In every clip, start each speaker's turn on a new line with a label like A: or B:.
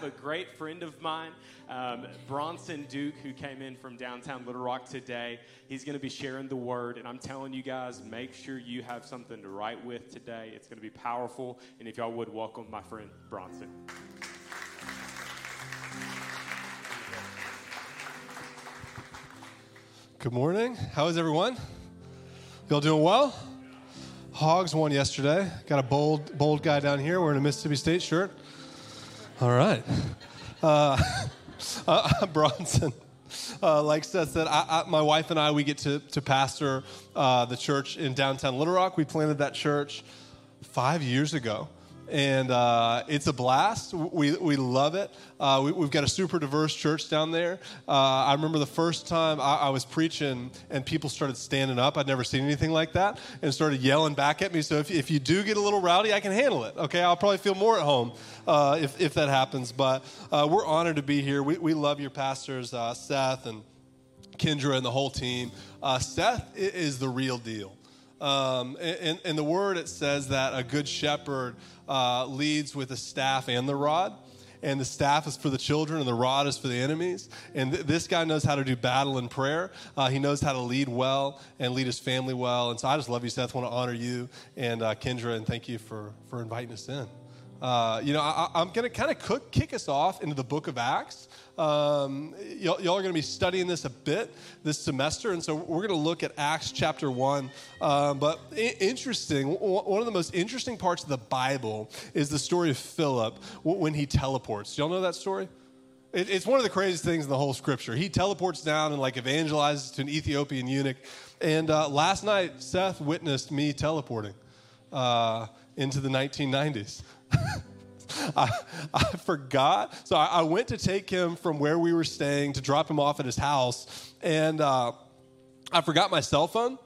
A: have a great friend of mine, um, Bronson Duke, who came in from downtown Little Rock today. He's going to be sharing the word, and I'm telling you guys, make sure you have something to write with today. It's going to be powerful, and if y'all would welcome my friend Bronson.
B: Good morning. How is everyone? Y'all doing well? Hogs won yesterday. Got a bold, bold guy down here wearing a Mississippi State shirt. All right. Uh, uh, Bronson, uh, like Seth said, I, I, my wife and I, we get to, to pastor uh, the church in downtown Little Rock. We planted that church five years ago and uh, it's a blast. We, we love it. Uh, we, have got a super diverse church down there. Uh, I remember the first time I, I, was preaching and people started standing up. I'd never seen anything like that and started yelling back at me. So if, if you do get a little rowdy, I can handle it. Okay, I'll probably feel more at home uh, if, if that happens. But uh, we're honored to be here. We, we love your pastors, uh, Seth and Kendra and the whole team. Seth is the real deal. Um, in, in, the word, it says that a good shepherd uh, leads with the staff and the rod. And the staff is for the children, and the rod is for the enemies. And th- this guy knows how to do battle and prayer. Uh, he knows how to lead well and lead his family well. And so I just love you, Seth. want to honor you and uh, Kendra, and thank you for, for inviting us in. Uh, you know, I, am going to kind of kick us off into the book of Acts. Um, y'all, y'all, are going to be studying this a bit this semester, and so we're going to look at Acts chapter 1. Um, but interesting, one of the most interesting parts of the Bible is the story of Philip when he teleports. Y'all know that story? It, it's one of the craziest things in the whole scripture. He teleports down and like evangelizes to an Ethiopian eunuch. And uh, last night, Seth witnessed me teleporting uh, into the 1990s. I, I forgot. So I, I, went to take him from where we were staying to drop him off at his house, and uh, I forgot my cell phone.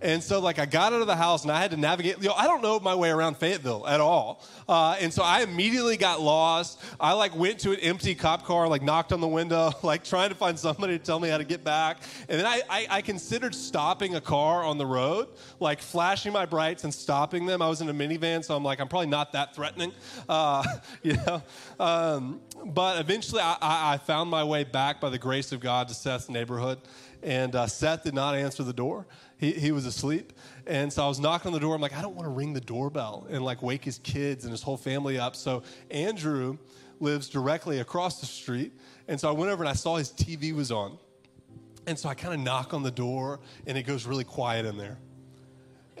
B: And so, like, I got out of the house and I had to navigate. You know, I don't know my way around Fayetteville at all. Uh, and so I immediately got lost. I, like, went to an empty cop car, like, knocked on the window, like, trying to find somebody to tell me how to get back. And then I, I, I considered stopping a car on the road, like, flashing my brights and stopping them. I was in a minivan, so I'm like, I'm probably not that threatening, uh, you know. Um, but eventually, I, I found my way back by the grace of God to Seth's neighborhood. And uh, Seth did not answer the door he, he was asleep. And so I was knocking on the door. I'm like, I don't want to ring the doorbell and like wake his kids and his whole family up. So Andrew lives directly across the street. And so I went over and I saw his TV was on. And so I kind of knock on the door and it goes really quiet in there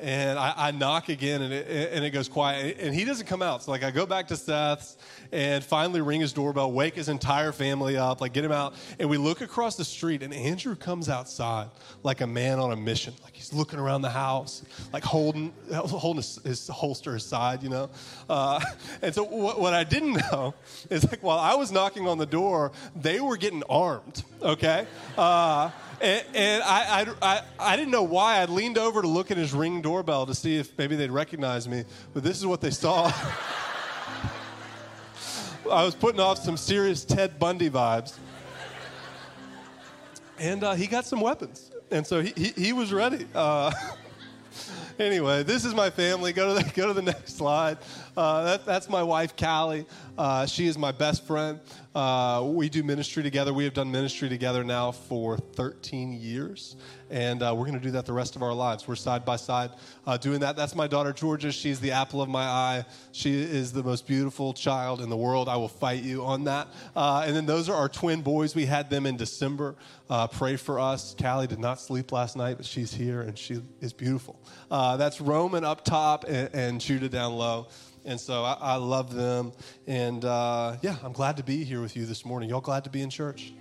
B: and I, I, knock again and it, and it goes quiet. And he doesn't come out. So like i go back to seth's and finally ring his doorbell wake his entire family up like get him out. And we look across the street and andrew comes outside like a man on a mission. Like he's looking around the house like holding holding his, his holster aside you know? Uh, and so what, what i didn't know is like while i was knocking on the door they were getting armed okay? Uh, and, and I, I, I, didn't know why. I leaned over to look at his ring doorbell to see if maybe they'd recognize me, but this is what they saw. I was putting off some serious Ted Bundy vibes. And uh, he got some weapons. And so he, he, he was ready. Uh, anyway, this is my family. Go to the, go to the next slide. Uh, that, that's my wife, Callie. Uh, she is my best friend. Uh, we do ministry together. We have done ministry together now for 13 years, and uh, we're going to do that the rest of our lives. We're side by side uh, doing that. That's my daughter, Georgia. She's the apple of my eye. She is the most beautiful child in the world. I will fight you on that. Uh, and then those are our twin boys. We had them in December. Uh, pray for us. Callie did not sleep last night, but she's here, and she is beautiful. Uh, that's Roman up top and, and Judah down low. And so I, I love them. And uh, yeah, I'm glad to be here with you this morning. Y'all glad to be in church?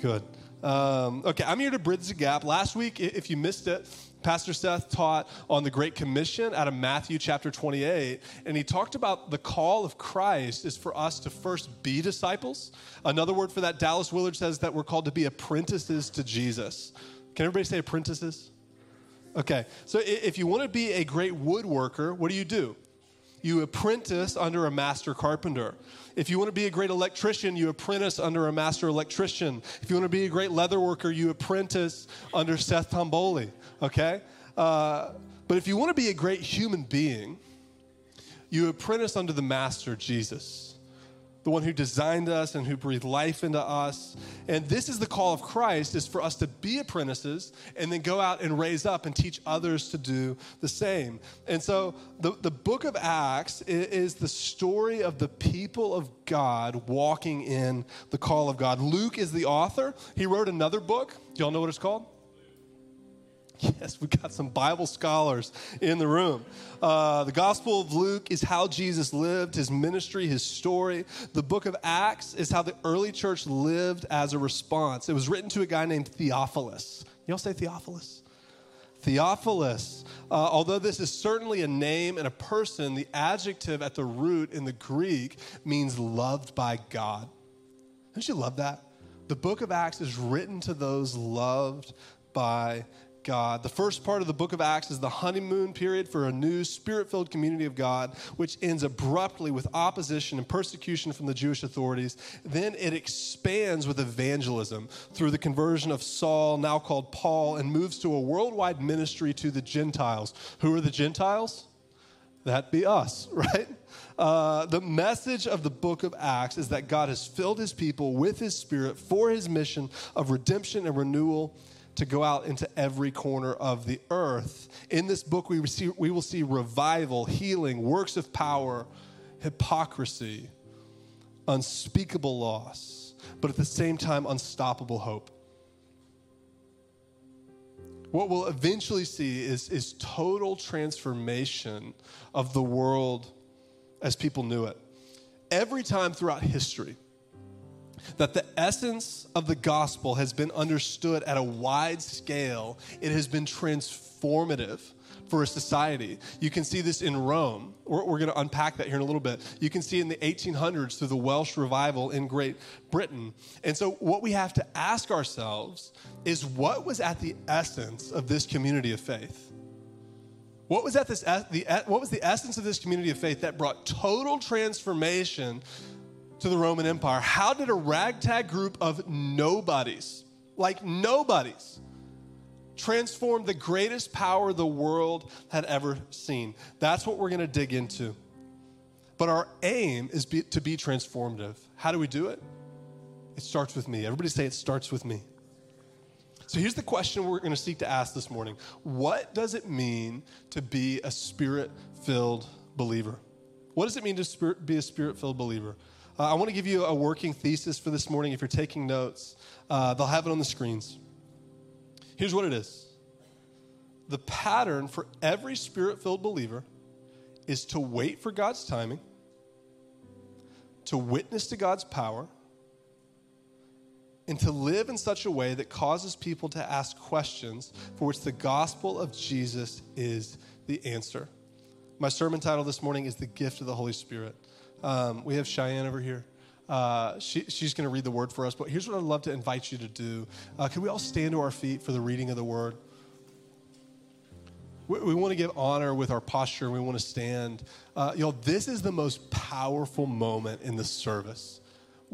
B: Good. Um, okay, I'm here to bridge the gap. Last week, if you missed it, Pastor Seth taught on the Great Commission out of Matthew chapter 28, and he talked about the call of Christ is for us to first be disciples. Another word for that, Dallas Willard says that we're called to be apprentices to Jesus. Can everybody say apprentices? Okay, so if you want to be a great woodworker, what do you do? You apprentice under a master carpenter. If you want to be a great electrician, you apprentice under a master electrician. If you want to be a great leather worker, you apprentice under Seth Tomboli, okay? Uh, but if you want to be a great human being, you apprentice under the master Jesus. The one who designed us and who breathed life into us. And this is the call of Christ is for us to be apprentices and then go out and raise up and teach others to do the same. And so the, the book of Acts is the story of the people of God walking in the call of God. Luke is the author. He wrote another book. Do y'all know what it's called? Yes, we got some Bible scholars in the room. Uh, the Gospel of Luke is how Jesus lived, his ministry, his story. The book of Acts is how the early church lived as a response. It was written to a guy named Theophilus. Y'all say Theophilus? Theophilus. Uh, although this is certainly a name and a person, the adjective at the root in the Greek means loved by God. Don't you love that? The book of Acts is written to those loved by God. The first part of the book of Acts is the honeymoon period for a new spirit filled community of God, which ends abruptly with opposition and persecution from the Jewish authorities. Then it expands with evangelism through the conversion of Saul, now called Paul, and moves to a worldwide ministry to the Gentiles. Who are the Gentiles? That be us, right? Uh, the message of the book of Acts is that God has filled his people with his spirit for his mission of redemption and renewal to go out into every corner of the earth. In this book, we, receive, we will see revival, healing, works of power, hypocrisy, unspeakable loss, but at the same time, unstoppable hope. What we'll eventually see is, is total transformation of the world as people knew it. Every time throughout history, that the essence of the gospel has been understood at a wide scale. It has been transformative for a society. You can see this in Rome. We're, we're going to unpack that here in a little bit. You can see in the 1800s through the Welsh revival in Great Britain. And so, what we have to ask ourselves is what was at the essence of this community of faith? What was, at this, the, what was the essence of this community of faith that brought total transformation to the Roman Empire. How did a ragtag group of nobodies, like nobodies, transform the greatest power the world had ever seen? That's what we're going to dig into. But our aim is be, to be transformative. How do we do it? It starts with me. Everybody say it starts with me. So here's the question we're going to seek to ask this morning What does it mean to be a spirit filled believer? What does it mean to be a spirit filled believer? Uh, I want to give you a working thesis for this morning. If you're taking notes, uh, they'll have it on the screens. Here's what it is the pattern for every spirit filled believer is to wait for God's timing, to witness to God's power, and to live in such a way that causes people to ask questions for which the gospel of Jesus is the answer. My sermon title this morning is The Gift of the Holy Spirit. Um, we have Cheyenne over here. Uh, she, she's going to read the word for us. But here's what I'd love to invite you to do. Uh, can we all stand to our feet for the reading of the word? We, we want to give honor with our posture. We want to stand. Uh, y'all, this is the most powerful moment in the service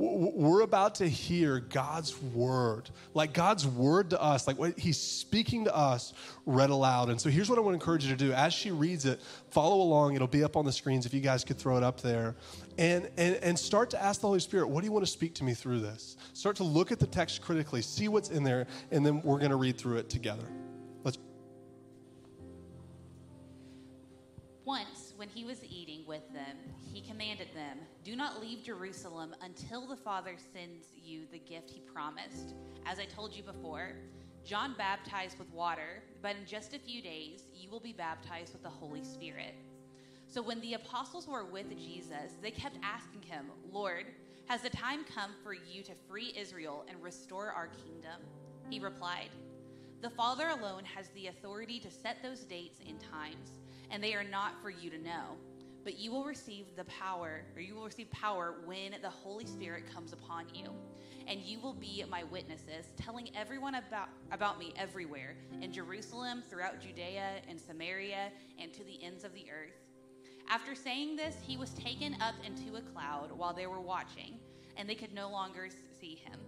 B: we're about to hear God's word, like God's word to us, like what He's speaking to us read aloud. And so here's what I want to encourage you to do. As she reads it, follow along. It'll be up on the screens if you guys could throw it up there. And, and, and start to ask the Holy Spirit, what do you want to speak to me through this? Start to look at the text critically, see what's in there, and then we're going to read through it together. Let's.
C: Once, when he was eating with them, he commanded them, Do not leave Jerusalem until the Father sends you the gift he promised. As I told you before, John baptized with water, but in just a few days you will be baptized with the Holy Spirit. So when the apostles were with Jesus, they kept asking him, Lord, has the time come for you to free Israel and restore our kingdom? He replied, The Father alone has the authority to set those dates and times, and they are not for you to know but you will receive the power, or you will receive power when the Holy Spirit comes upon you. And you will be my witnesses, telling everyone about, about me everywhere in Jerusalem, throughout Judea and Samaria, and to the ends of the earth. After saying this, he was taken up into a cloud while they were watching, and they could no longer see him.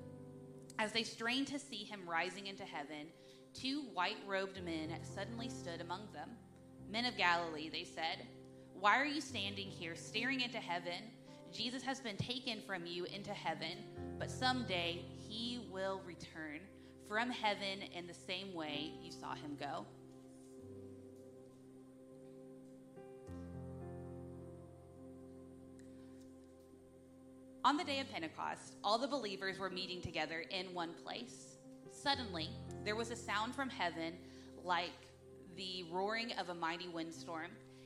C: As they strained to see him rising into heaven, two white robed men suddenly stood among them. Men of Galilee, they said. Why are you standing here staring into heaven? Jesus has been taken from you into heaven, but someday he will return from heaven in the same way you saw him go. On the day of Pentecost, all the believers were meeting together in one place. Suddenly, there was a sound from heaven like the roaring of a mighty windstorm,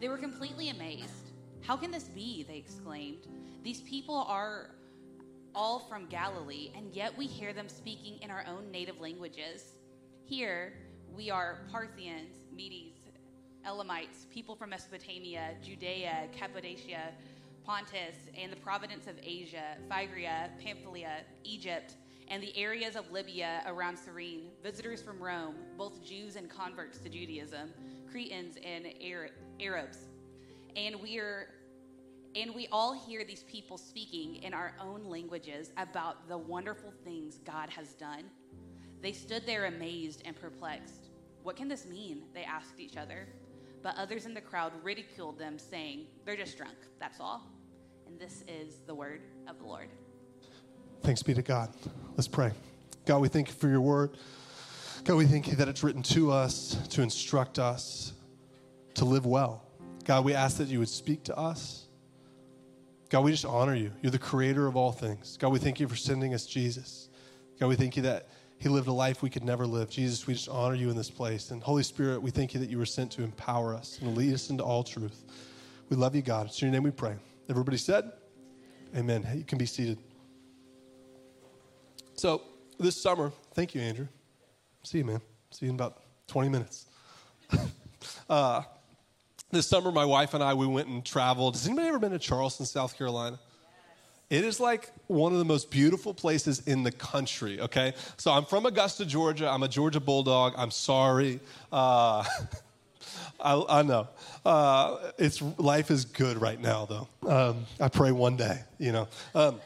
C: They were completely amazed. How can this be? They exclaimed. These people are all from Galilee, and yet we hear them speaking in our own native languages. Here, we are Parthians, Medes, Elamites, people from Mesopotamia, Judea, Cappadocia, Pontus, and the province of Asia, Phrygia, Pamphylia, Egypt, and the areas of Libya around Cyrene, visitors from Rome, both Jews and converts to Judaism, Cretans and Arabs. And we are and we all hear these people speaking in our own languages about the wonderful things God has done. They stood there amazed and perplexed. What can this mean? They asked each other but others in the crowd ridiculed them, saying, They're just drunk, that's all. And this is the word of the Lord.
B: Thanks be to God. Let's pray. God, we thank you for your word. God, we thank you that it's written to us to instruct us to live well. God, we ask that you would speak to us. God, we just honor you. You're the creator of all things. God, we thank you for sending us Jesus. God, we thank you that he lived a life we could never live. Jesus, we just honor you in this place. And Holy Spirit, we thank you that you were sent to empower us and lead us into all truth. We love you, God. It's in your name we pray. Everybody said, Amen. You can be seated. So, this summer, thank you, Andrew. See you, man. See you in about 20 minutes. uh, this summer, my wife and I, we went and traveled. Has anybody ever been to Charleston, South Carolina? It is like one of the most beautiful places in the country, okay? So I'm from Augusta, Georgia. I'm a Georgia Bulldog. I'm sorry. Uh, I, I, know. Uh, it's, life is good right now, though. Um, I pray one day, you know. Um,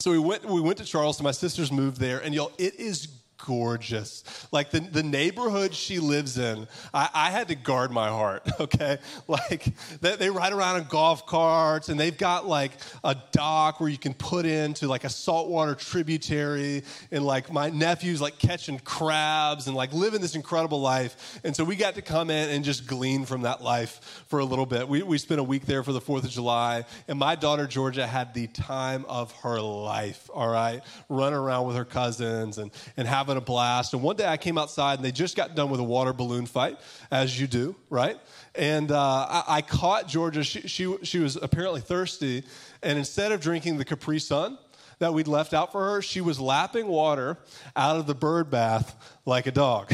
B: so we went, we went to Charleston. My sisters moved there, and y'all, it is gorgeous. Like the, the neighborhood she lives in, I, I had to guard my heart, okay? Like they, they, ride around in golf carts and they've got like a dock where you can put into like a saltwater tributary. And like my nephew's like catching crabs and like living this incredible life. And so we got to come in and just glean from that life for a little bit. We, we spent a week there for the 4th of July. And my daughter, Georgia, had the time of her life, all right? Run around with her cousins and, and having having a blast. And one day I came outside and they just got done with a water balloon fight, as you do, right? And uh, I, I, caught Georgia. She, she, she was apparently thirsty. And instead of drinking the Capri Sun, that we'd left out for her, she was lapping water out of the bird bath like a dog.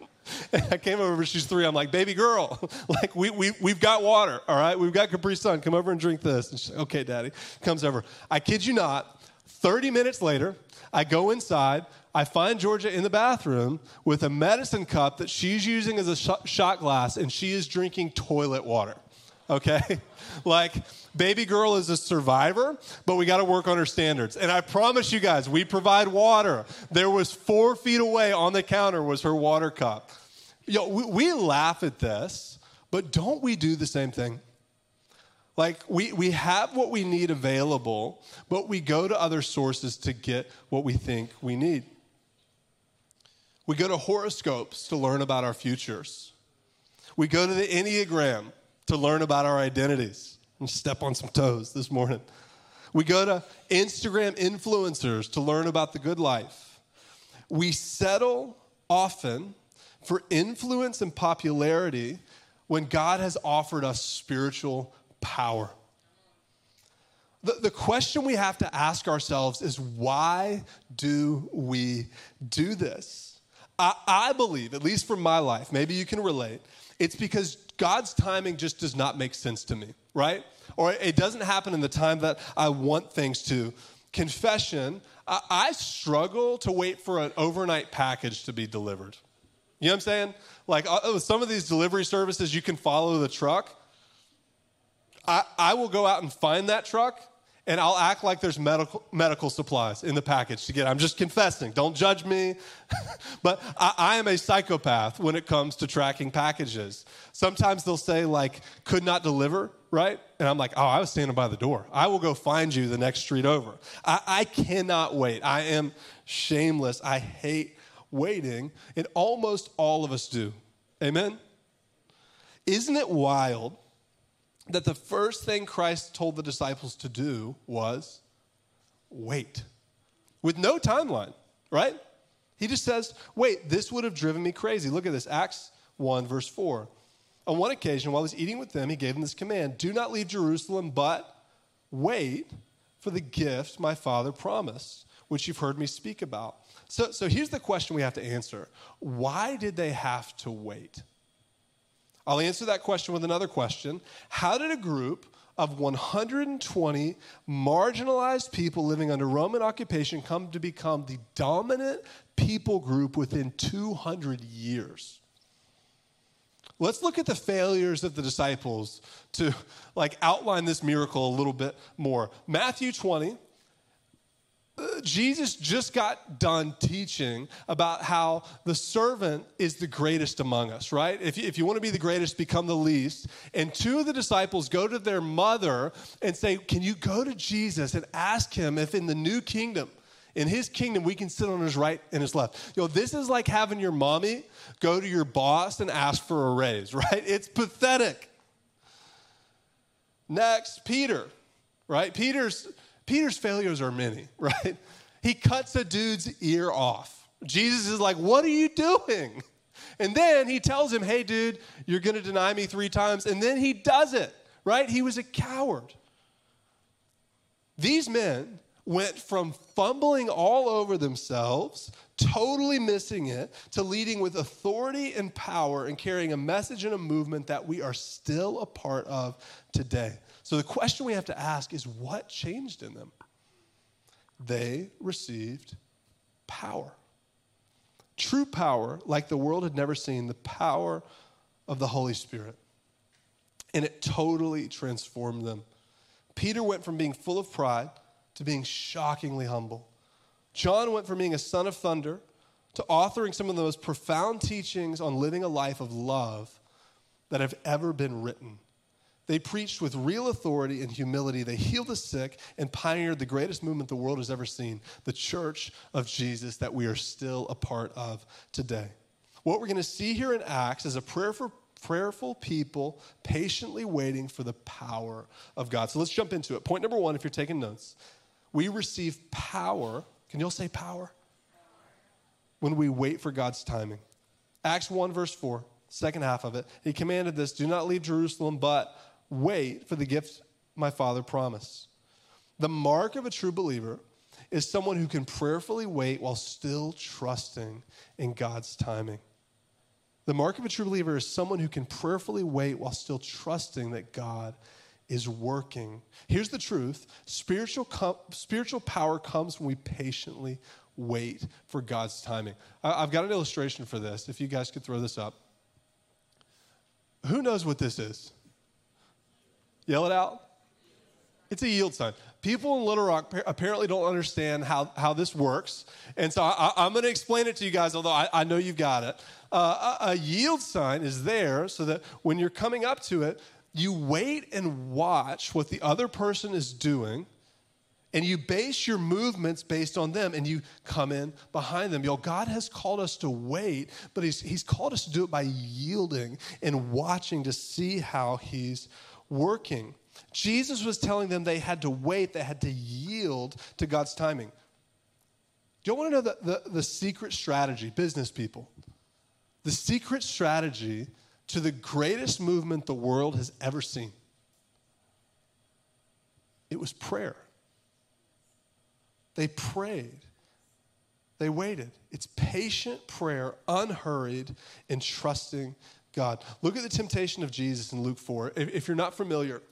B: and I came over, she's three. I'm like, baby girl, like we, we, we've got water, all right? We've got Capri Sun. Come over and drink this. And she's like, okay, daddy. Comes over. I kid you not, 30 minutes later, I go inside. I find Georgia in the bathroom with a medicine cup that she's using as a sh- shot glass, and she is drinking toilet water. Okay? like, baby girl is a survivor, but we got to work on her standards. And I promise you guys, we provide water. There was four feet away on the counter was her water cup. Yo, we, we laugh at this, but don't we do the same thing? Like, we, we have what we need available, but we go to other sources to get what we think we need. We go to horoscopes to learn about our futures. We go to the Enneagram to learn about our identities. And step on some toes this morning. We go to Instagram influencers to learn about the good life. We settle often for influence and popularity when God has offered us spiritual power. The, the question we have to ask ourselves is why do we do this? I, I believe, at least for my life, maybe you can relate, it's because God's timing just does not make sense to me, right? Or it doesn't happen in the time that I want things to. Confession, I, I struggle to wait for an overnight package to be delivered. You know what I'm saying? Like uh, some of these delivery services, you can follow the truck. I, I will go out and find that truck and I'll act like there's medical, medical supplies in the package to get. I'm just confessing. Don't judge me. but I, I, am a psychopath when it comes to tracking packages. Sometimes they'll say, like, could not deliver, right? And I'm like, oh, I was standing by the door. I will go find you the next street over. I, I cannot wait. I am shameless. I hate waiting. And almost all of us do. Amen? Isn't it wild that the first thing Christ told the disciples to do was wait with no timeline, right? He just says, wait, this would have driven me crazy. Look at this Acts 1, verse 4. On one occasion, while he was eating with them, he gave them this command Do not leave Jerusalem, but wait for the gift my father promised, which you've heard me speak about. So, so here's the question we have to answer Why did they have to wait? I'll answer that question with another question. How did a group of 120 marginalized people living under Roman occupation come to become the dominant people group within 200 years? Let's look at the failures of the disciples to like outline this miracle a little bit more. Matthew 20 Jesus just got done teaching about how the servant is the greatest among us, right? If you, if you want to be the greatest, become the least. And two of the disciples go to their mother and say, Can you go to Jesus and ask him if in the new kingdom, in his kingdom, we can sit on his right and his left? You know, this is like having your mommy go to your boss and ask for a raise, right? It's pathetic. Next, Peter, right? Peter's Peter's failures are many, right? He cuts a dude's ear off. Jesus is like, What are you doing? And then he tells him, Hey, dude, you're going to deny me three times. And then he does it, right? He was a coward. These men went from fumbling all over themselves, totally missing it, to leading with authority and power and carrying a message and a movement that we are still a part of today. So the question we have to ask is what changed in them? They received power. True power, like the world had never seen, the power of the Holy Spirit. And it totally transformed them. Peter went from being full of pride to being shockingly humble. John went from being a son of thunder to authoring some of the most profound teachings on living a life of love that have ever been written. They preached with real authority and humility. They healed the sick and pioneered the greatest movement the world has ever seen the church of Jesus that we are still a part of today. What we're going to see here in Acts is a prayerful, prayerful people patiently waiting for the power of God. So let's jump into it. Point number one, if you're taking notes, we receive power. Can you all say power? When we wait for God's timing. Acts 1, verse 4, second half of it. He commanded this do not leave Jerusalem, but wait for the gift my father promised. The mark of a true believer is someone who can prayerfully wait while still trusting in God's timing. The mark of a true believer is someone who can prayerfully wait while still trusting that God is working. Here's the truth spiritual, com- spiritual power comes when we patiently wait for God's timing. I- I've got an illustration for this, if you guys could throw this up. Who knows what this is? Yell it out. It's a yield sign. People in Little Rock apparently don't understand how, how this works. And so I, am going to explain it to you guys, although I, I know you've got it. Uh, a, a yield sign is there so that when you're coming up to it, you wait and watch what the other person is doing and you base your movements based on them and you come in behind them. Yo, God has called us to wait, but he's, he's called us to do it by yielding and watching to see how He's working. Jesus was telling them they had to wait, they had to yield to God's timing. Do you want to know the, the, the secret strategy, business people? The secret strategy to the greatest movement the world has ever seen. It was prayer. They prayed. They waited. It's patient prayer, unhurried, and trusting God. Look at the temptation of Jesus in Luke 4. If, if you're not familiar,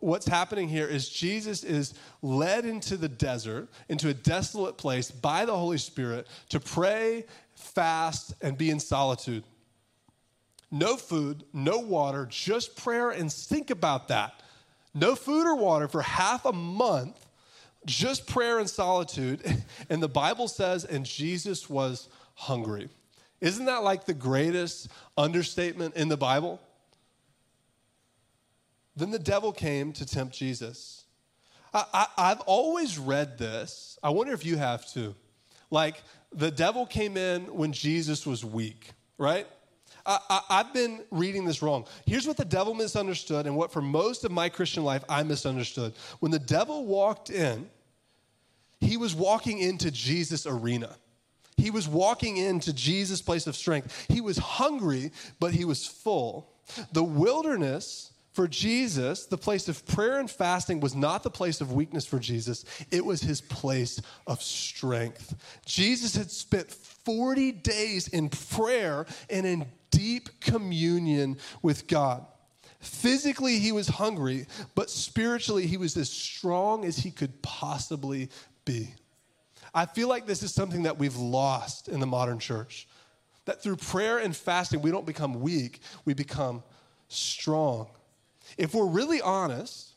B: what's happening here is Jesus is led into the desert, into a desolate place by the Holy Spirit to pray, fast, and be in solitude. No food, no water, just prayer, and think about that. No food or water for half a month, just prayer and solitude. And the Bible says, and Jesus was hungry. Isn't that like the greatest understatement in the Bible? Then the devil came to tempt Jesus. I, have always read this. I wonder if you have too. Like the devil came in when Jesus was weak, right? I, have been reading this wrong. Here's what the devil misunderstood, and what for most of my Christian life I misunderstood. When the devil walked in, he was walking into Jesus' arena. He was walking into Jesus' place of strength. He was hungry, but he was full. The wilderness for Jesus, the place of prayer and fasting was not the place of weakness for Jesus, it was his place of strength. Jesus had spent 40 days in prayer and in deep communion with God. Physically, he was hungry, but spiritually, he was as strong as he could possibly be. I feel like this is something that we've lost in the modern church. That through prayer and fasting, we don't become weak, we become strong. If we're really honest,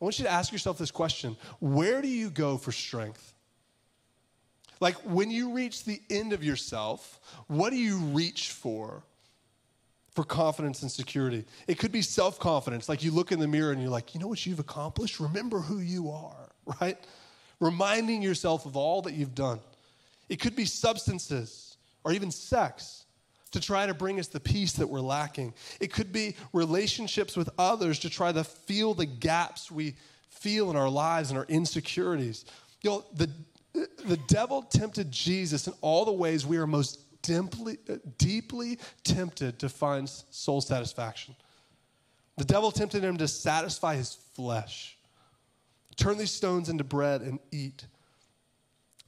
B: I want you to ask yourself this question Where do you go for strength? Like when you reach the end of yourself, what do you reach for? For confidence and security. It could be self confidence. Like you look in the mirror and you're like, you know what you've accomplished? Remember who you are, right? Reminding yourself of all that you've done. It could be substances or even sex to try to bring us the peace that we're lacking. It could be relationships with others to try to fill the gaps we feel in our lives and our insecurities. You know, the, the devil tempted Jesus in all the ways we are most deeply, deeply tempted to find soul satisfaction. The devil tempted him to satisfy his flesh. Turn these stones into bread and eat.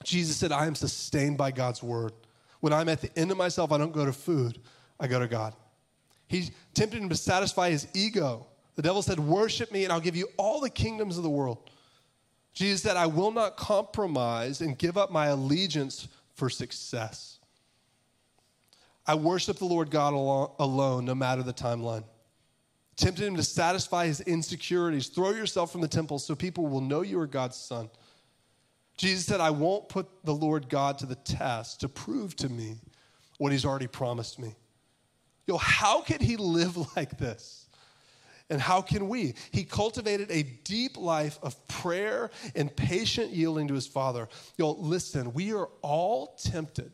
B: Jesus said, I am sustained by God's word. When I'm at the end of myself, I don't go to food, I go to God. He tempted him to satisfy his ego. The devil said, Worship me, and I'll give you all the kingdoms of the world. Jesus said, I will not compromise and give up my allegiance for success. I worship the Lord God alone, no matter the timeline tempted him to satisfy his insecurities. Throw yourself from the temple so people will know you are God's son. Jesus said, I won't put the Lord God to the test to prove to me what he's already promised me. Yo, how could he live like this? And how can we? He cultivated a deep life of prayer and patient yielding to his Father. Yo, listen, we are all tempted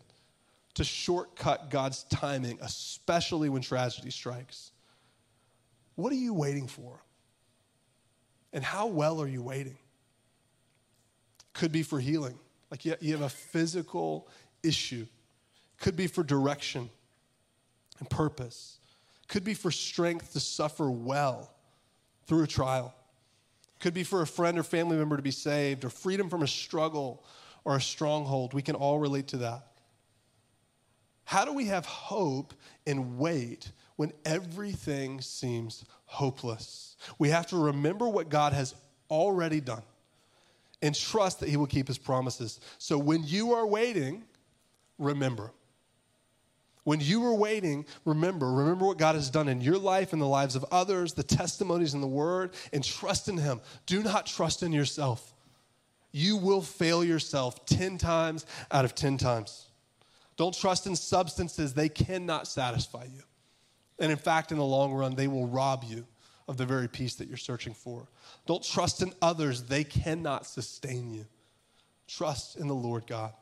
B: to shortcut God's timing, especially when tragedy strikes. What are you waiting for? And how well are you waiting? Could be for healing, like you have a physical issue. Could be for direction and purpose. Could be for strength to suffer well through a trial. Could be for a friend or family member to be saved, or freedom from a struggle or a stronghold. We can all relate to that. How do we have hope and wait when everything seems hopeless. We have to remember what God has already done and trust that He will keep His promises. So when you are waiting, remember. When you are waiting, remember. Remember what God has done in your life and the lives of others, the testimonies in the Word, and trust in Him. Do not trust in yourself. You will fail yourself 10 times out of 10 times. Don't trust in substances, they cannot satisfy you. And in fact, in the long run, they will rob you of the very peace that you're searching for. Don't trust in others, they cannot sustain you. Trust in the Lord God.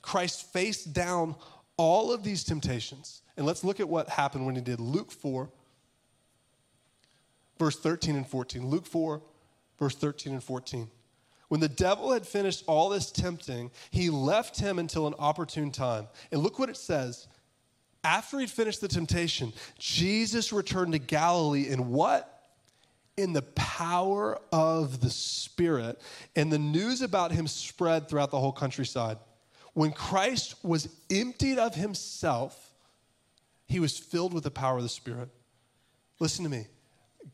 B: Christ faced down all of these temptations. And let's look at what happened when he did. Luke 4, verse 13 and 14. Luke 4, verse 13 and 14. When the devil had finished all this tempting, he left him until an opportune time. And look what it says after he'd finished the temptation, Jesus returned to Galilee in what? In the power of the Spirit. And the news about him spread throughout the whole countryside. When Christ was emptied of himself, He was filled with the power of the Spirit. Listen to me.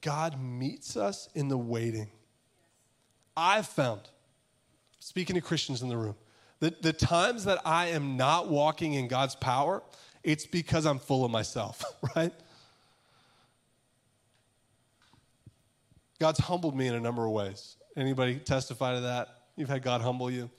B: God meets us in the waiting. I've found, speaking to Christians in the room, that the times that I am not walking in God's power, it's because I'm full of myself, right? God's humbled me in a number of ways. Anybody testify to that? You've had God humble you?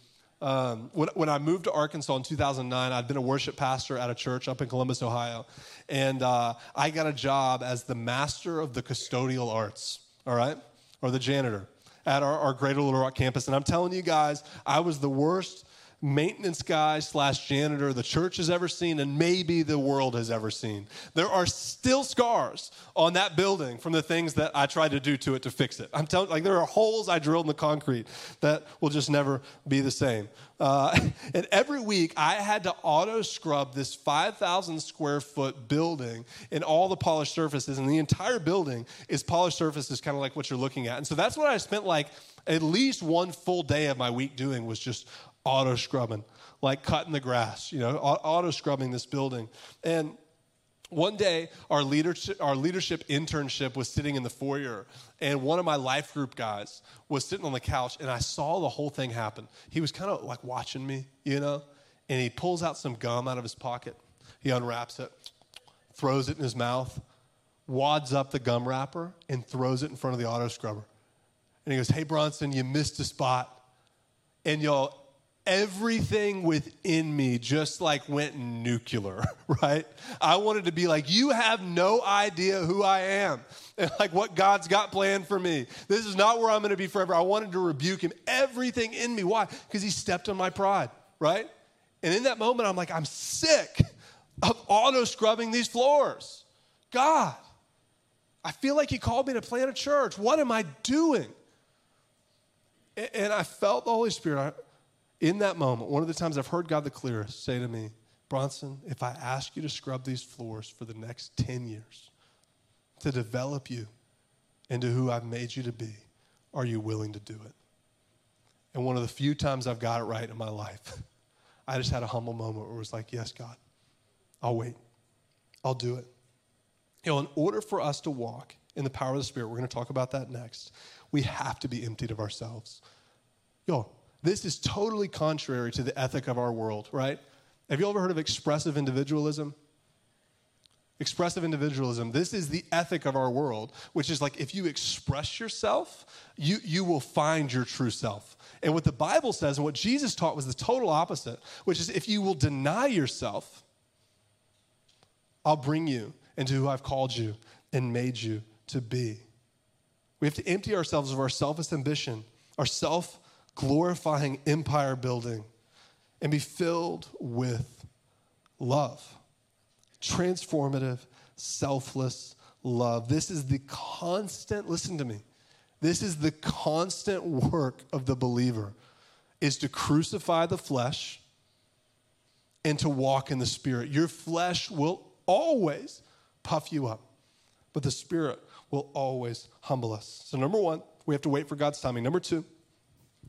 B: Um, when, when, I moved to Arkansas in 2009, I'd been a worship pastor at a church up in Columbus, Ohio. And uh, I got a job as the master of the custodial arts, all right? Or the janitor at our, our Greater Little Rock campus. And I'm telling you guys, I was the worst maintenance guy slash janitor the church has ever seen and maybe the world has ever seen. There are still scars on that building from the things that I tried to do to it to fix it. I'm telling like there are holes I drilled in the concrete that will just never be the same. Uh, and every week I had to auto scrub this 5,000 square foot building and all the polished surfaces, and the entire building is polished surfaces, kind of like what you're looking at. And so that's what I spent like at least one full day of my week doing was just auto scrubbing, like cutting the grass, you know, auto scrubbing this building. And one day, our leadership, our leadership internship was sitting in the foyer, and one of my life group guys was sitting on the couch, and I saw the whole thing happen. He was kind of like watching me, you know, and he pulls out some gum out of his pocket. He unwraps it, throws it in his mouth, wads up the gum wrapper, and throws it in front of the auto scrubber. And he goes, Hey, Bronson, you missed a spot. And y'all, everything within me just like went nuclear, right? I wanted to be like, you have no idea who I am and like what God's got planned for me. This is not where I'm going to be forever. I wanted to rebuke him. Everything in me. Why? Because he stepped on my pride, right? And in that moment, I'm like, I'm sick of auto scrubbing these floors. God, I feel like he called me to plant a church. What am I doing? And I felt the Holy Spirit in that moment, one of the times I've heard God the clearest say to me, Bronson, if I ask you to scrub these floors for the next 10 years to develop you into who I've made you to be, are you willing to do it? And one of the few times I've got it right in my life, I just had a humble moment where it was like, Yes, God, I'll wait. I'll do it. You know, in order for us to walk in the power of the Spirit, we're going to talk about that next, we have to be emptied of ourselves. Yo, this is totally contrary to the ethic of our world, right? Have you ever heard of expressive individualism? Expressive individualism, this is the ethic of our world, which is like if you express yourself, you, you will find your true self. And what the Bible says and what Jesus taught was the total opposite, which is if you will deny yourself, I'll bring you into who I've called you and made you to be. We have to empty ourselves of our selfish ambition, our self glorifying empire building, and be filled with love. Transformative, selfless love. This is the constant, listen to me, this is the constant work of the believer is to crucify the flesh and to walk in the spirit. Your flesh will always puff you up, but the spirit will always humble us. So number 1, we have to wait for God's timing. Number 2,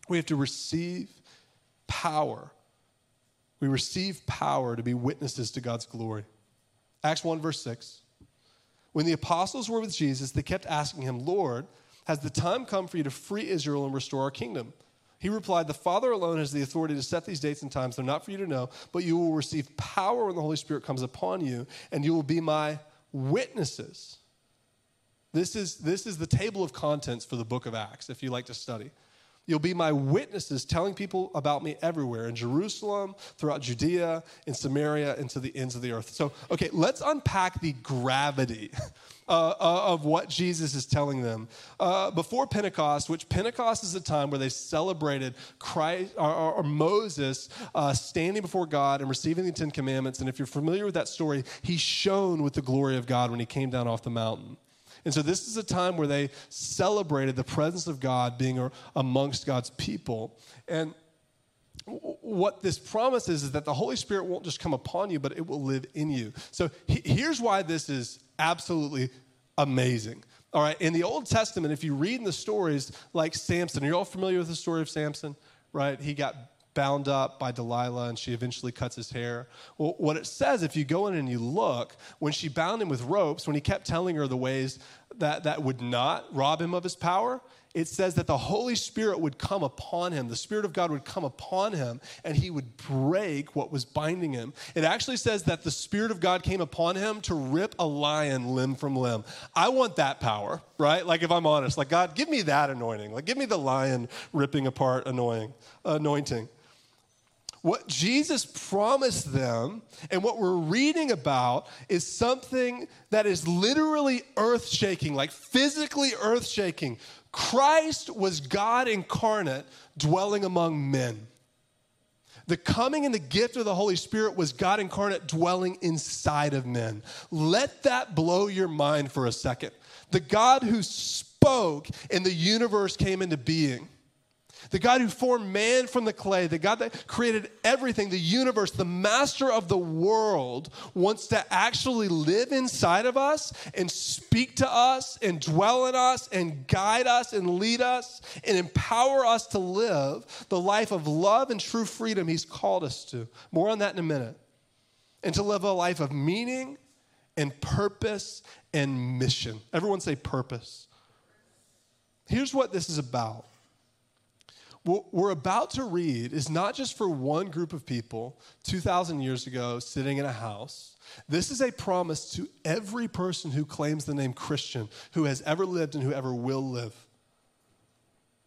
B: we have to receive power. We receive power to be witnesses to God's glory. Acts 1, verse 6. When the apostles were with Jesus, they kept asking him, Lord, has the time come for you to free Israel and restore our kingdom? He replied, The Father alone has the authority to set these dates and times. They're not for you to know, but you will receive power when the Holy Spirit comes upon you, and you will be my witnesses. This is, this is the table of contents for the book of Acts, if you like to study. You'll be my witnesses, telling people about me everywhere in Jerusalem, throughout Judea, in Samaria, and to the ends of the earth. So, okay, let's unpack the gravity uh, uh, of what Jesus is telling them. Uh, before Pentecost, which Pentecost is a time where they celebrated Christ or, or Moses uh, standing before God and receiving the Ten Commandments. And if you're familiar with that story, he shone with the glory of God when he came down off the mountain. And so this is a time where they celebrated the presence of God being amongst God's people. And what this promise is that the Holy Spirit won't just come upon you, but it will live in you. So here's why this is absolutely amazing. All right, in the Old Testament, if you read in the stories like Samson, are you all familiar with the story of Samson? Right? He got bound up by Delilah and she eventually cuts his hair. Well, what it says, if you go in and you look, when she bound him with ropes, when he kept telling her the ways that, that would not rob him of his power, it says that the Holy Spirit would come upon him. The Spirit of God would come upon him and he would break what was binding him. It actually says that the Spirit of God came upon him to rip a lion limb from limb. I want that power, right? Like, if I'm honest, like, God, give me that anointing. Like, give me the lion ripping apart anointing. What Jesus promised them and what we're reading about is something that is literally earth shaking, like physically earth shaking. Christ was God incarnate dwelling among men. The coming and the gift of the Holy Spirit was God incarnate dwelling inside of men. Let that blow your mind for a second. The God who spoke and the universe came into being the God who formed man from the clay, the God that created everything, the universe, the master of the world, wants to actually live inside of us and speak to us and dwell in us and guide us and lead us and empower us to live the life of love and true freedom He's called us to. More on that in a minute. And to live a life of meaning and purpose and mission. Everyone say purpose. Here's what this is about what we're about to read is not just for one group of people 2,000 years ago sitting in a house. This is a promise to every person who claims the name Christian, who has ever lived and who ever will live.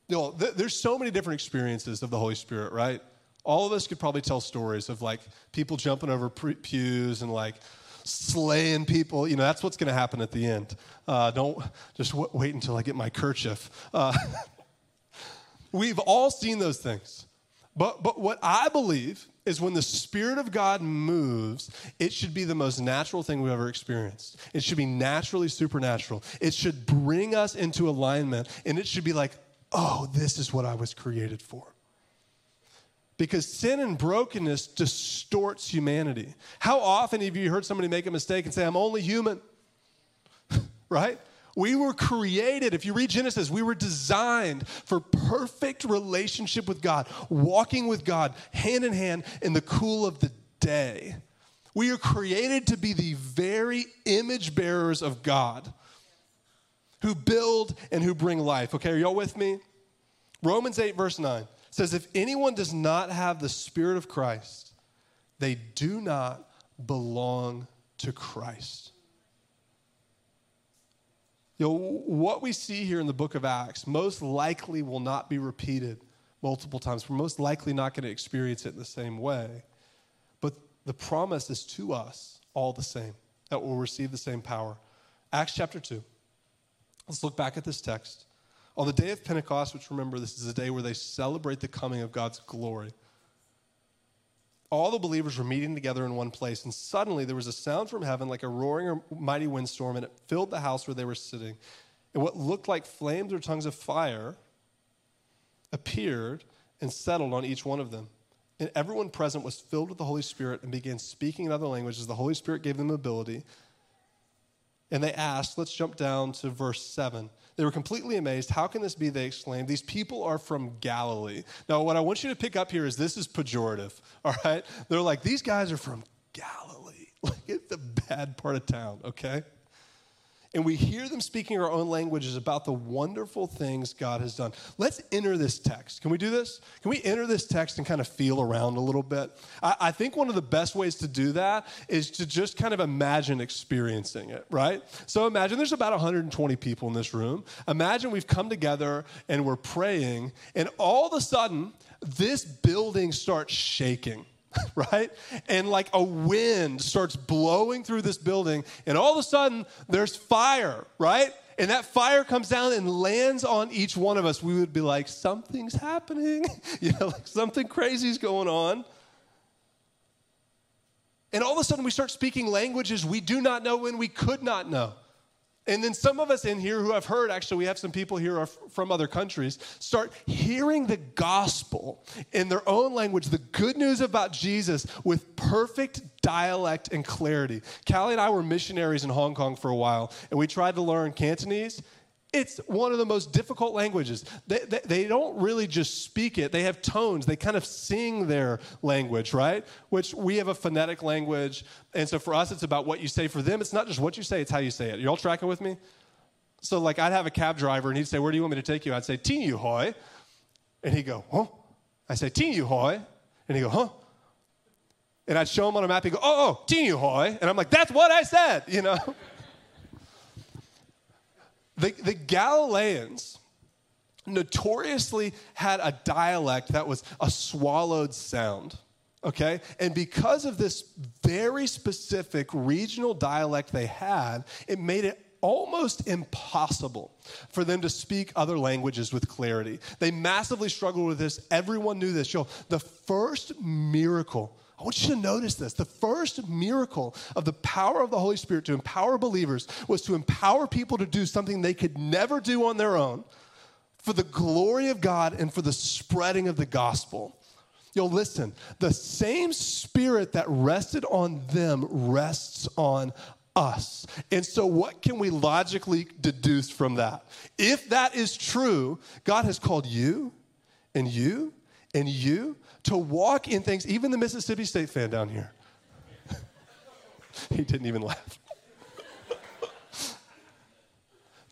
B: You know, th- there's so many different experiences of the Holy Spirit, right? All of us could probably tell stories of like people jumping over pre- pews and like slaying people. You know, that's what's going to happen at the end. Uh, don't just w- wait until I get my kerchief. Uh, We've all seen those things. But, but what I believe is when the Spirit of God moves, it should be the most natural thing we've ever experienced. It should be naturally supernatural. It should bring us into alignment, and it should be like, oh, this is what I was created for. Because sin and brokenness distorts humanity. How often have you heard somebody make a mistake and say, I'm only human? right? We were created, if you read Genesis, we were designed for perfect relationship with God, walking with God hand in hand in the cool of the day. We are created to be the very image bearers of God who build and who bring life. Okay, are y'all with me? Romans 8, verse 9 says, If anyone does not have the Spirit of Christ, they do not belong to Christ. You know, what we see here in the book of Acts most likely will not be repeated multiple times. We're most likely not going to experience it in the same way. But the promise is to us all the same that we'll receive the same power. Acts chapter 2. Let's look back at this text. On the day of Pentecost, which remember, this is a day where they celebrate the coming of God's glory all the believers were meeting together in one place, and suddenly there was a sound from heaven like a roaring or mighty windstorm, and it filled the house where they were sitting. And what looked like flames or tongues of fire appeared and settled on each one of them. And everyone present was filled with the Holy Spirit and began speaking in other languages. The Holy Spirit gave them ability. And they asked, let's jump down to verse 7. They were completely amazed. How can this be? They exclaimed. These people are from Galilee. Now, what I want you to pick up here is this is pejorative, all right? They're like, these guys are from Galilee. Like, it's the bad part of town, okay? And we hear them speaking our own languages about the wonderful things God has done. Let's enter this text. Can we do this? Can we enter this text and kind of feel around a little bit? I, I, think one of the best ways to do that is to just kind of imagine experiencing it, right? So imagine there's about 120 people in this room. Imagine we've come together and we're praying, and all of a sudden, this building starts shaking right? And like a wind starts blowing through this building, and all of a sudden there's fire, right? And that fire comes down and lands on each one of us. We would be like, something's happening. you know, like something crazy's going on. And all of a sudden we start speaking languages we do not know when we could not know. And then some of us in here who have heard, actually, we have some people here from other countries, start hearing the gospel in their own language, the good news about Jesus with perfect dialect and clarity. Callie and I were missionaries in Hong Kong for a while, and we tried to learn Cantonese. It's one of the most difficult languages. They, they, they, don't really just speak it, they have tones. They kind of sing their language, right? Which we have a phonetic language. And so for us, it's about what you say. For them, it's not just what you say, it's how you say it. You all tracking with me? So, like, I'd have a cab driver and he'd say, Where do you want me to take you? I'd say, Teen Hoy. And he'd go, Huh? I say, Teen Hoy. And he'd go, Huh? And I'd show him on a map. He'd go, Oh, oh, Teen Hoy. And I'm like, That's what I said, you know? The, the Galileans notoriously had a dialect that was a swallowed sound. Okay? And because of this very specific regional dialect they had, it made it almost impossible for them to speak other languages with clarity. They massively struggled with this. Everyone knew this. Yo, the first miracle I want you to notice this. The first miracle of the power of the Holy Spirit to empower believers was to empower people to do something they could never do on their own for the glory of God and for the spreading of the gospel. You'll listen, the same spirit that rested on them rests on us. And so, what can we logically deduce from that? If that is true, God has called you and you and you to walk in things, even the Mississippi State fan down here. he didn't even laugh.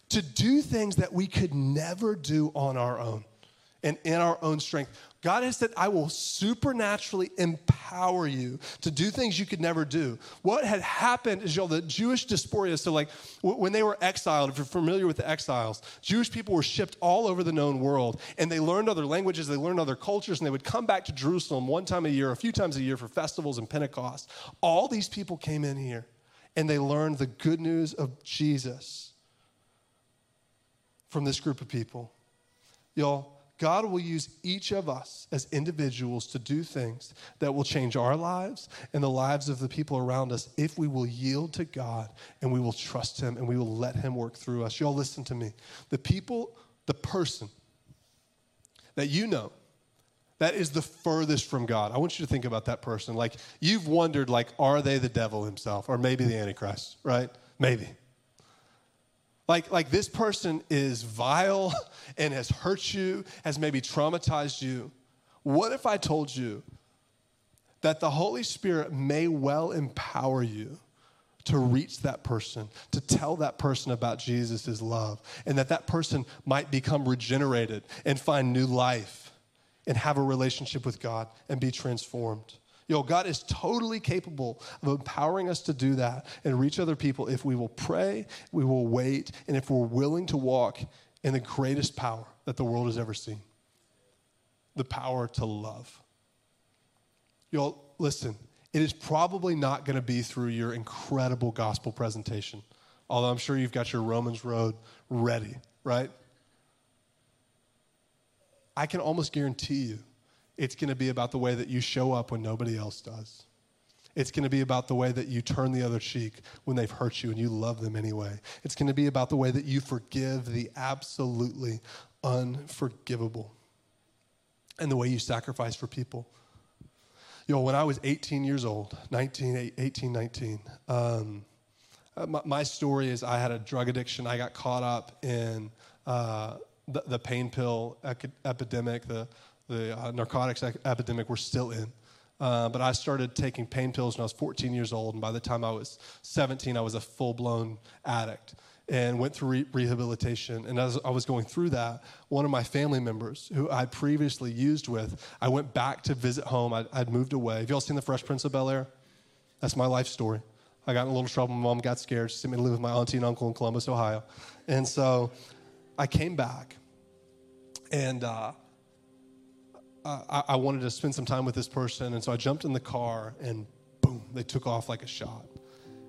B: to do things that we could never do on our own and in our own strength. God has said, I will supernaturally empower you to do things you could never do. What had happened is, y'all, the Jewish diaspora, so like when they were exiled, if you're familiar with the exiles, Jewish people were shipped all over the known world and they learned other languages, they learned other cultures, and they would come back to Jerusalem one time a year, a few times a year for festivals and Pentecost. All these people came in here and they learned the good news of Jesus from this group of people. Y'all, God will use each of us as individuals to do things that will change our lives and the lives of the people around us if we will yield to God and we will trust Him and we will let Him work through us. Y'all, listen to me. The people, the person that you know that is the furthest from God, I want you to think about that person. Like, you've wondered, like, are they the devil himself or maybe the Antichrist, right? Maybe. Like, like this person is vile and has hurt you, has maybe traumatized you. What if I told you that the Holy Spirit may well empower you to reach that person, to tell that person about Jesus' love, and that that person might become regenerated and find new life and have a relationship with God and be transformed? Yo, God is totally capable of empowering us to do that and reach other people if we will pray, we will wait, and if we're willing to walk in the greatest power that the world has ever seen the power to love. Yo, listen, it is probably not going to be through your incredible gospel presentation, although I'm sure you've got your Romans Road ready, right? I can almost guarantee you it's going to be about the way that you show up when nobody else does. It's going to be about the way that you turn the other cheek when they've hurt you and you love them anyway. It's going to be about the way that you forgive the absolutely unforgivable and the way you sacrifice for people. You know, when I was 18 years old, 19, 18, 19, um, uh, my, my, story is I had a drug addiction. I got caught up in uh, the, the, pain pill epidemic, the, the uh, narcotics epidemic we're still in. Uh, but I started taking pain pills when I was 14 years old, and by the time I was 17, I was a full blown addict and went through re- rehabilitation. And as I was going through that, one of my family members who I'd previously used with, I went back to visit home. I'd, I'd moved away. Have y'all seen The Fresh Prince of Bel Air? That's my life story. I got in a little trouble. My mom got scared. She sent me to live with my auntie and uncle in Columbus, Ohio. And so I came back, and uh, I, I wanted to spend some time with this person. And so I jumped in the car and boom, they took off like a shot.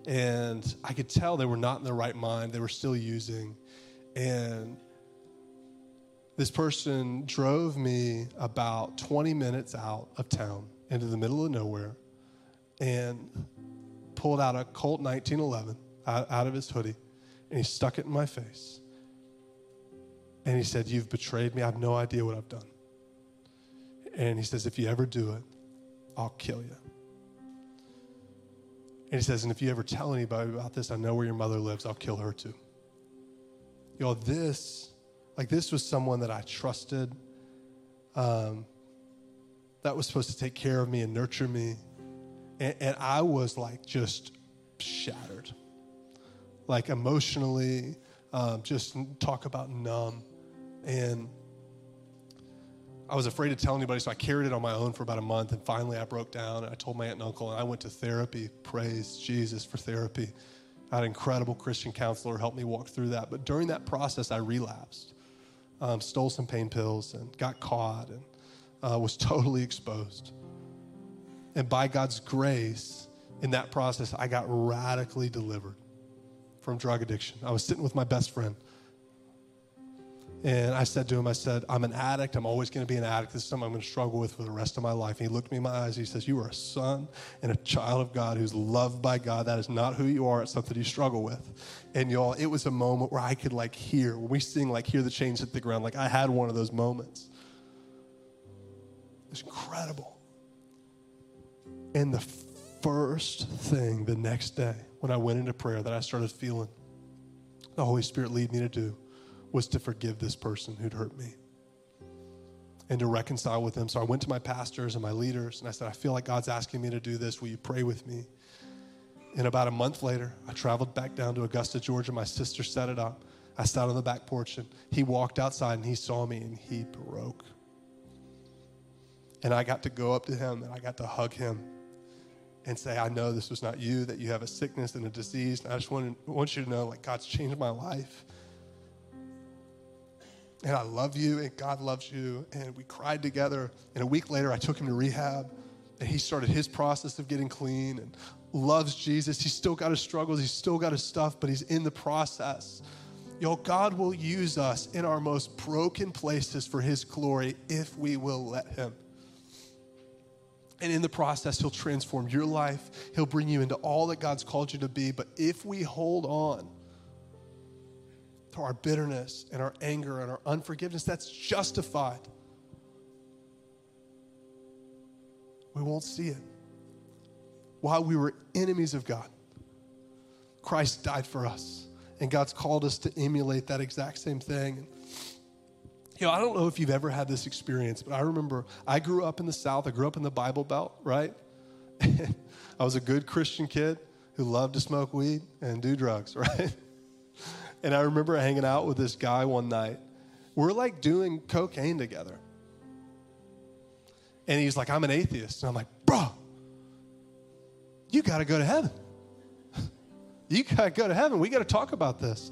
B: And I could tell they were not in their right mind. They were still using. And this person drove me about 20 minutes out of town into the middle of nowhere and pulled out a Colt 1911 out, out of his hoodie and he stuck it in my face. And he said, You've betrayed me. I have no idea what I've done. And he says, If you ever do it, I'll kill you. And he says, And if you ever tell anybody about this, I know where your mother lives, I'll kill her too. Yo, this, like, this was someone that I trusted, um, that was supposed to take care of me and nurture me. And, and I was like just shattered, like emotionally, um, just talk about numb. And I was afraid to tell anybody, so I carried it on my own for about a month. And finally, I broke down and I told my aunt and uncle, and I went to therapy. Praise Jesus for therapy. I had an incredible Christian counselor help me walk through that. But during that process, I relapsed, um, stole some pain pills, and got caught and uh, was totally exposed. And by God's grace, in that process, I got radically delivered from drug addiction. I was sitting with my best friend. And I said to him, I said, I'm an addict. I'm always going to be an addict. This is something I'm going to struggle with for the rest of my life. And he looked me in my eyes. He says, You are a son and a child of God who's loved by God. That is not who you are. It's something you struggle with. And y'all, it was a moment where I could like hear, when we sing, like, hear the chains hit the ground, like I had one of those moments. It's incredible. And the first thing the next day when I went into prayer that I started feeling the Holy Spirit lead me to do was to forgive this person who'd hurt me and to reconcile with them. So I went to my pastors and my leaders and I said, I feel like God's asking me to do this. Will you pray with me? And about a month later, I traveled back down to Augusta, Georgia. My sister set it up. I sat on the back porch and he walked outside and he saw me and he broke. And I got to go up to him and I got to hug him and say, I know this was not you, that you have a sickness and a disease. And I just want, want you to know, like, God's changed my life. And I love you, and God loves you. And we cried together. And a week later, I took him to rehab, and he started his process of getting clean and loves Jesus. He's still got his struggles, he's still got his stuff, but he's in the process. Yo, God will use us in our most broken places for his glory if we will let him. And in the process, He'll transform your life. He'll bring you into all that God's called you to be. But if we hold on to our bitterness and our anger and our unforgiveness, that's justified. We won't see it. While we were enemies of God, Christ died for us. And God's called us to emulate that exact same thing. You know, I don't know if you've ever had this experience, but I remember I grew up in the South. I grew up in the Bible Belt, right? I was a good Christian kid who loved to smoke weed and do drugs, right? And I remember hanging out with this guy one night. We're like doing cocaine together. And he's like, I'm an atheist. And I'm like, bro, you got to go to heaven. you got to go to heaven. We got to talk about this.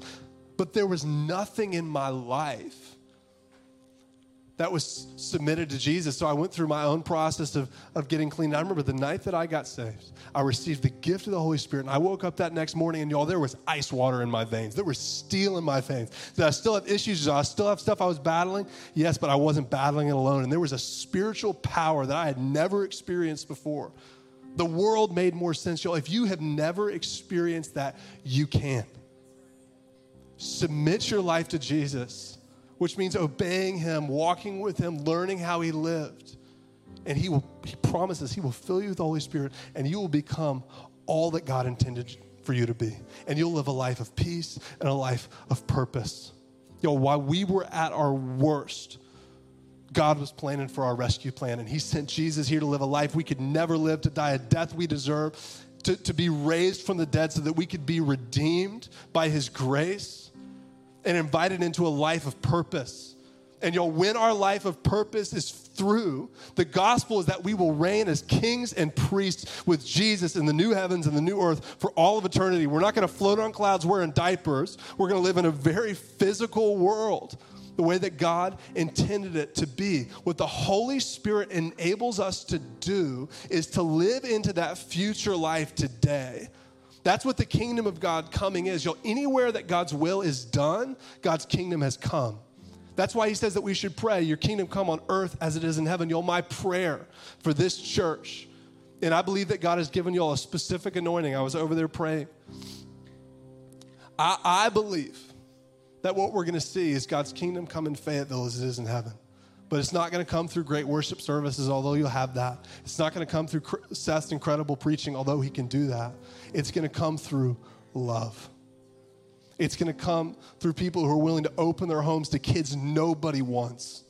B: But there was nothing in my life that was submitted to Jesus. So I went through my own process of, of getting clean. I remember the night that I got saved, I received the gift of the Holy Spirit. And I woke up that next morning, and y'all, there was ice water in my veins. There was steel in my veins. Did I still have issues? Did I still have stuff I was battling? Yes, but I wasn't battling it alone. And there was a spiritual power that I had never experienced before. The world made more sense, y'all. If you have never experienced that, you can. Submit your life to Jesus which means obeying him, walking with him, learning how he lived. And he will he promises he will fill you with the Holy Spirit and you will become all that God intended for you to be. And you'll live a life of peace and a life of purpose. Yo, while we were at our worst, God was planning for our rescue plan, and He sent Jesus here to live a life we could never live, to die a death we deserve, to, to be raised from the dead so that we could be redeemed by His grace and invited into a life of purpose. And y'all, when our life of purpose is through, the gospel is that we will reign as kings and priests with Jesus in the new heavens and the new earth for all of eternity. We're not going to float on clouds wearing diapers. We're going to live in a very physical world, the way that God intended it to be. What the Holy Spirit enables us to do is to live into that future life today that's what the kingdom of God coming is. You'll, anywhere that God's will is done, God's kingdom has come. That's why he says that we should pray, Your kingdom come on earth as it is in heaven. Y'all, my prayer for this church, and I believe that God has given y'all a specific anointing. I was over there praying. I, I believe that what we're going to see is God's kingdom come in Fayetteville as it is in heaven. But it's not going to come through great worship services, although you'll have that. It's not going to come through Seth's incredible preaching, although he can do that. It's going to come through love. It's going to come through people who are willing to open their homes to kids nobody wants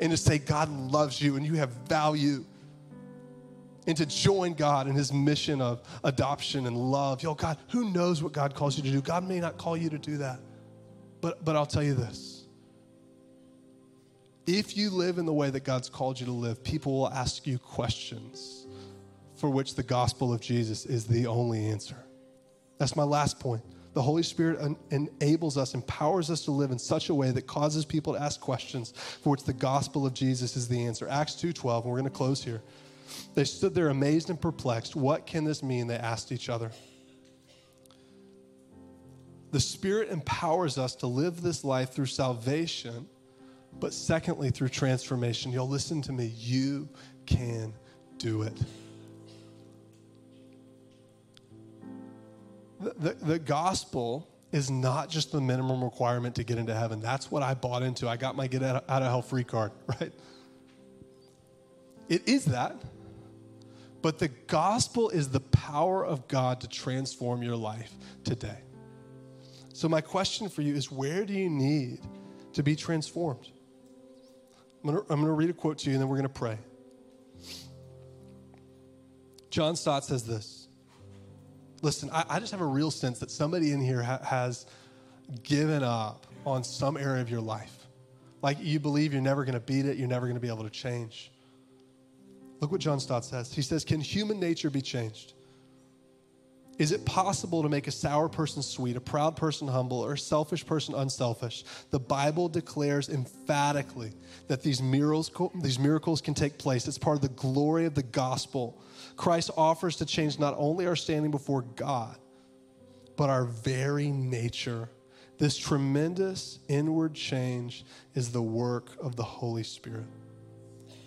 B: and to say, God loves you and you have value. And to join God in his mission of adoption and love. Yo, God, who knows what God calls you to do? God may not call you to do that. But, but I'll tell you this if you live in the way that God's called you to live, people will ask you questions for which the gospel of Jesus is the only answer. That's my last point. The Holy Spirit en- enables us, empowers us to live in such a way that causes people to ask questions for which the gospel of Jesus is the answer. Acts 2:12, and we're going to close here. They stood there amazed and perplexed. What can this mean? They asked each other. The Spirit empowers us to live this life through salvation but secondly, through transformation, you'll listen to me, you can do it. The, the, the, gospel is not just the minimum requirement to get into heaven. That's what I bought into. I got my get out of hell free card, right? It is that. But the gospel is the power of God to transform your life today. So, my question for you is where do you need to be transformed? I'm going to, I'm going to read a quote to you and then we're going to pray. John Stott says this. Listen, I, I, just have a real sense that somebody in here ha- has given up on some area of your life. Like you believe you're never going to beat it, you're never going to be able to change. Look what John Stott says. He says, Can human nature be changed? Is it possible to make a sour person sweet, a proud person humble, or a selfish person unselfish? The Bible declares emphatically that these miracles, these miracles can take place. It's part of the glory of the gospel. Christ offers to change not only our standing before God, but our very nature. This tremendous inward change is the work of the Holy Spirit.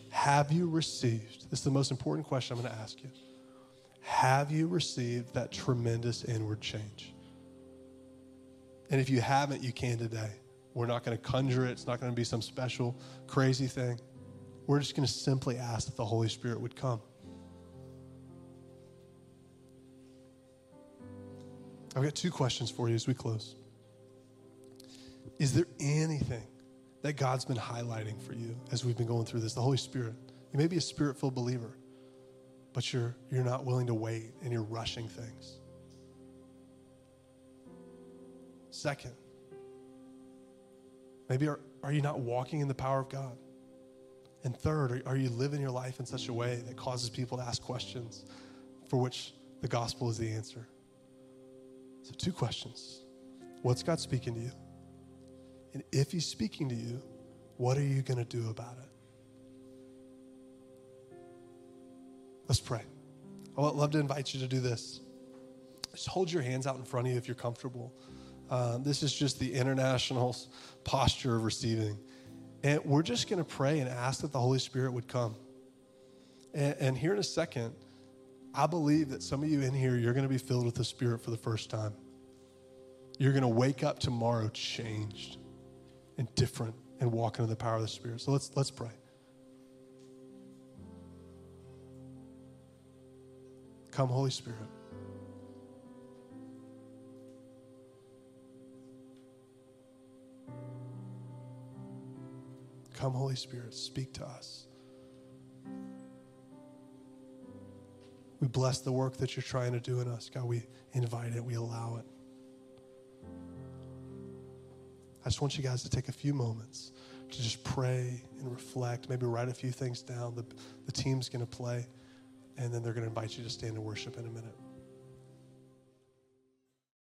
B: Have you received? This is the most important question I'm going to ask you. Have you received that tremendous inward change? And if you haven't, you can today. We're not going to conjure it, it's not going to be some special, crazy thing. We're just going to simply ask that the Holy Spirit would come. I've got two questions for you as we close. Is there anything that God's been highlighting for you as we've been going through this? The Holy Spirit. You may be a spirit filled believer but you're, you're not willing to wait and you're rushing things. Second, maybe are, are you not walking in the power of God? And third, are, are you living your life in such a way that causes people to ask questions for which the gospel is the answer? So, two questions What's God speaking to you? And if He's speaking to you, what are you going to do about it? Let's pray. I would love to invite you to do this. Just hold your hands out in front of you if you're comfortable. Uh, this is just the international posture of receiving. And we're just going to pray and ask that the Holy Spirit would come. And, and here in a second, I believe that some of you in here, you're going to be filled with the Spirit for the first time. You're going to wake up tomorrow changed and different and walk into the power of the Spirit. So let's, let's pray. Come, Holy Spirit. Come, Holy Spirit, speak to us. We bless the work that you're trying to do in us. God, we invite it, we allow it. I just want you guys to take a few moments to just pray and reflect, maybe write a few things down. The, the team's going to play and then they're going to invite you to stand and worship in a minute.